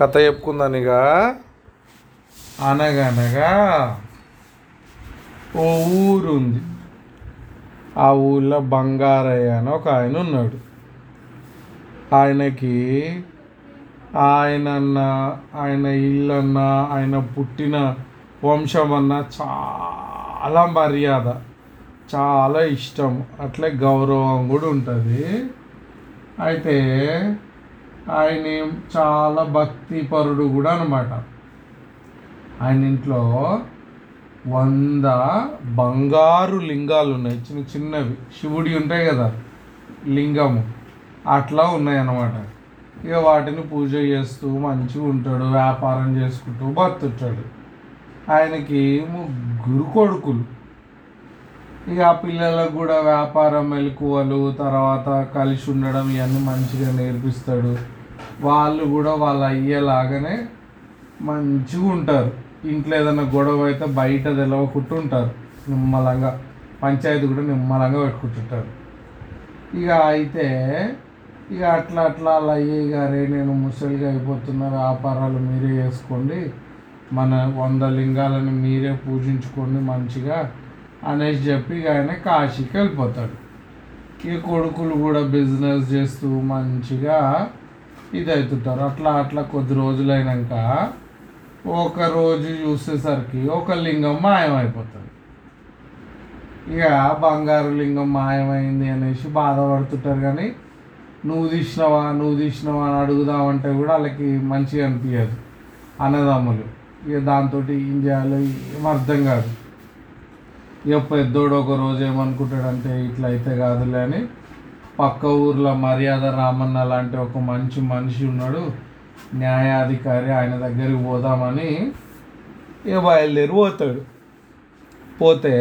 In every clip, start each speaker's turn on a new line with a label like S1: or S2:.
S1: కథ చెప్పుకుందనిగా. అనగనగా ఓ ఊరు ఉంది ఆ ఊళ్ళో బంగారయ్య అని ఒక ఆయన ఉన్నాడు. ఆయనకి ఆయనన్న ఆయన ఇల్లన్న ఆయన పుట్టిన వంశం అన్న చాలా మర్యాద చాలా ఇష్టం. అట్లే గౌరవం కూడా ఉంటుంది. అయితే ఆయన చాలా భక్తిపరుడు కూడా అనమాట ఆయన ఇంట్లో వంద బంగారు లింగాలు ఉన్నాయి. చిన్న చిన్నవి. శివుడి ఉంటాయి కదా లింగము. అట్లా ఉన్నాయి అన్నమాట ఇక వాటిని పూజ చేస్తూ మంచిగా ఉంటాడు వ్యాపారం చేసుకుంటూ బతుంటాడు ఆయనకి ముగ్గురు కొడుకులు. ఇక ఆ పిల్లలకు కూడా వ్యాపారం మెలకువలు తర్వాత కలిసి ఉండడం ఇవన్నీ మంచిగా నేర్పిస్తాడు. వాళ్ళు కూడా వాళ్ళ అయ్యేలాగానే మంచిగా ఉంటారు. ఇంట్లో ఏదైనా గొడవ అయితే బయట తెలవకుంటూ ఉంటారు. నిమ్మలంగా పంచాయతీ కూడా నిమ్మలంగా పెట్టుకుంటుంటారు. ఇక అయితే ఇక అట్లా అట్లా అలా అయ్యే గారే నేను ముసలిగా అయిపోతున్న వ్యాపారాలు మీరే చేసుకోండి మన వంద లింగాలను మీరే పూజించుకోండి మంచిగా అనేసి చెప్పి ఇక ఆయన కాశీకి వెళ్ళిపోతాడు. ఈ కొడుకులు కూడా బిజినెస్ చేస్తూ మంచిగా ఇది అవుతుంటారు అట్లా అట్లా కొద్ది రోజులైనాక ఒక రోజు చూసేసరికి ఒక లింగం మాయమైపోతుంది. ఇక బంగారు లింగం మాయమైంది అనేసి బాధపడుతుంటారు కానీ నువ్వు తీసినవా నువ్వు తీసినవా అని అడుగుదామంటే కూడా వాళ్ళకి మంచిగా అనిపించదు అన్నదమ్ములు. ఇక దాంతో ఏం చేయాలో ఏం అర్థం కాదు. ఇక పెద్దోడు ఒక రోజు ఏమనుకుంటాడంటే ఇట్లా అయితే కాదులే అని పక్క ఊర్లో మర్యాద రామన్న లాంటి ఒక మంచి మనిషి ఉన్నాడు. న్యాయాధికారి ఆయన దగ్గరికి పోదామని ఇక బయలుదేరి పోతాడు. పోతే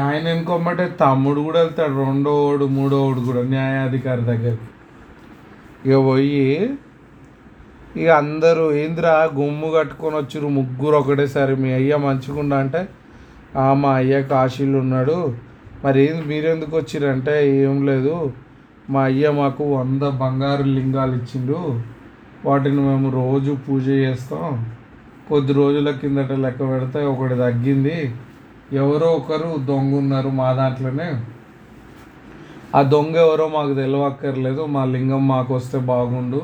S1: ఆయన ఇంకొమ్మటే తమ్ముడు కూడా వెళ్తాడు. రెండోడు మూడోడు కూడా న్యాయాధికారి దగ్గరికి. ఇక పోయి ఇక అందరూ ఏంద్రా గుమ్ము కట్టుకొని వచ్చారు ముగ్గురు ఒకటేసారి మీ అయ్య మంచిగుండా అంటే "ఆ, మా అయ్య కాశీలు ఉన్నాడు. మరి మీరెందుకు వచ్చారంటే ఏం లేదు. మా అయ్య మాకు వంద బంగారు లింగాలు ఇచ్చిండు. వాటిని మేము రోజు పూజ చేస్తాం. కొద్ది రోజుల కిందట లెక్క పెడితే ఒకటి తగ్గింది. ఎవరో ఒకరు దొంగ ఉన్నారు మా దాంట్లోనే. ఆ దొంగ ఎవరో మాకు తెలియక్కర్లేదు మా లింగం మాకు వస్తే బాగుండు.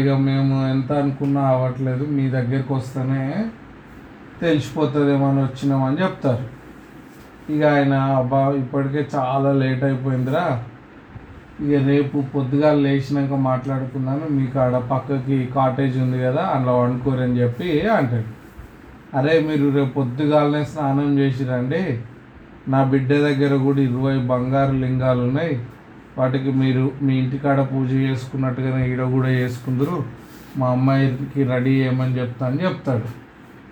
S1: ఇక మేము ఎంత అనుకున్నా అవ్వట్లేదు. మీ దగ్గరికి వస్తేనే తెలిసిపోతుందేమో అని వచ్చినామని చెప్తారు. ఇక ఆయన అబ్బా ఇప్పటికే చాలా లేట్ అయిపోయిందిరా. ఇక రేపు పొద్దుగా లేచినాక మాట్లాడుకున్నాను మీకు ఆడ పక్కకి కాటేజ్ ఉంది కదా అందులో వండుకోరని చెప్పి అంటాడు. అరే మీరు రేపు పొద్దుగాలనే స్నానం చేసిరండి. నా బిడ్డ దగ్గర కూడా ఇరవై బంగారు లింగాలు ఉన్నాయి. వాటికి మీరు మీ ఇంటికాడ పూజ చేసుకున్నట్టుగానే ఈడ కూడా చేసుకుందరు. మా అమ్మాయికి రెడీ చేయమని చెప్తా అని చెప్తాడు.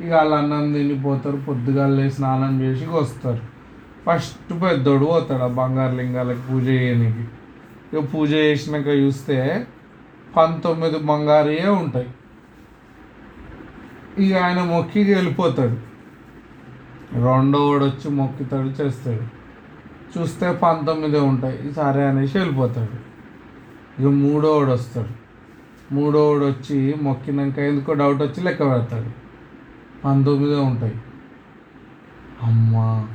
S1: ఇక వాళ్ళు అన్నం తినిపోతారు పొద్దుగాలే స్నానం చేసి వస్తారు. ఫస్ట్ పెద్దోడు పోతాడు ఆ బంగారు లింగాలకు పూజ చేయడానికి ఇక పూజ చేసినాక చూస్తే పంతొమ్మిది బంగారియే ఉంటాయి. ఇక ఆయన మొక్కి వెళ్ళిపోతాడు. రెండోడు వచ్చి మొక్కుతాడు చేస్తాడు. చూస్తే పంతొమ్మిదే ఉంటాయి. సరే అనేసి వెళ్ళిపోతాడు. ఇక మూడోవాడు వస్తాడు. మూడోడు వచ్చి మొక్కినాక ఎందుకో డౌట్ వచ్చి లెక్క పెడతాడు. పంతొమ్మిదే ఉంటాయి. అమ్మా!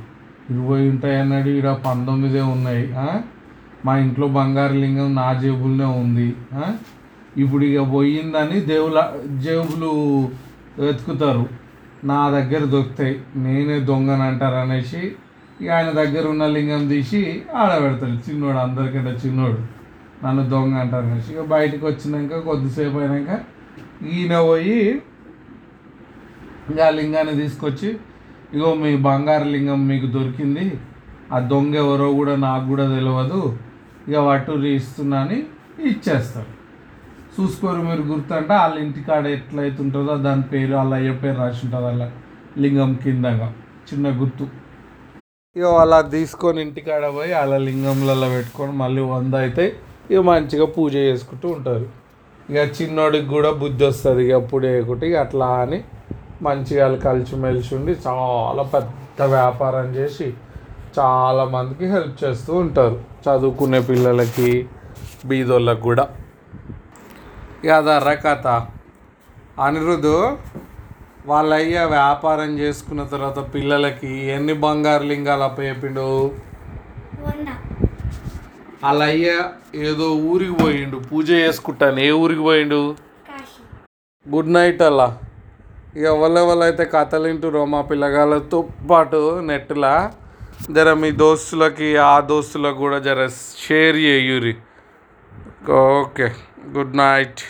S1: ఇరవై ఉంటాయన్నాడు ఇక్కడ ఈడ పంతొమ్మిదే ఉన్నాయి మా ఇంట్లో బంగారు లింగం నా జేబులోనే ఉంది ఇప్పుడు ఇక పోయిందని దేవుల జేబులు వెతుకుతారు. నా దగ్గర దొరుకుతాయి నేనే దొంగని అంటారు అనేసి ఇక ఆయన దగ్గర ఉన్న లింగం తీసి ఆడబెడతాడు చిన్నోడు అందరికంటే చిన్నోడు నన్ను దొంగ అంటారు అనేసి. ఇక బయటకు వచ్చినాక కొద్దిసేపు అయినాక ఈయన పోయి ఇంకా ఆ లింగాన్ని తీసుకొచ్చి ఇగో మీ బంగారు లింగం మీకు దొరికింది. ఆ దొంగ ఎవరో కూడా నాకు కూడా తెలియదు ఇక వటూరి ఇస్తున్నా అని ఇచ్చేస్తారు. చూసుకోరు మీరు గుర్తుంటే వాళ్ళ ఇంటికాడ ఎట్లయితే ఉంటుందో దాని పేరు వాళ్ళ అయ్య పేరు రాసి ఉంటుంది వాళ్ళ లింగం కిందగా. చిన్న గుర్తు. ఇక అలా తీసుకొని ఇంటికాడ పోయి అలా లింగంలలో పెట్టుకొని మళ్ళీ వంద అయితే ఇక మంచిగా పూజ చేసుకుంటూ ఉంటారు. ఇక చిన్నోడికి కూడా బుద్ధి వస్తుంది ఇక అప్పుడు ఒకటి ఇక అట్లా అని మంచిగా కలిసిమెలిసి ఉండి చాలా పెద్ద వ్యాపారం చేసి చాలా మందికి హెల్ప్ చేస్తూ ఉంటారు. చదువుకునే పిల్లలకి బీదోళ్ళకి కూడా. అదర్ర కథ. అనిరుద్ధు వాళ్ళ అయ్య వ్యాపారం చేసుకున్న తర్వాత పిల్లలకి ఎన్ని బంగారు లింగాలు అప్పచెప్పిండు? వాళ్ళ అయ్య ఏదో ఊరికి పోయిండు. పూజ చేసుకుంటాను ఏ ఊరికి పోయిండు? గుడ్ నైట్ అలా ఇక వాళ్ళ అయితే కథలు వింటురో మా పిల్లగాళ్ళతో పాటు నెట్లా జర మీ దోస్తులకి ఆ దోస్తులకు కూడా జర షేర్ చేయురి ఓకే గుడ్ నైట్.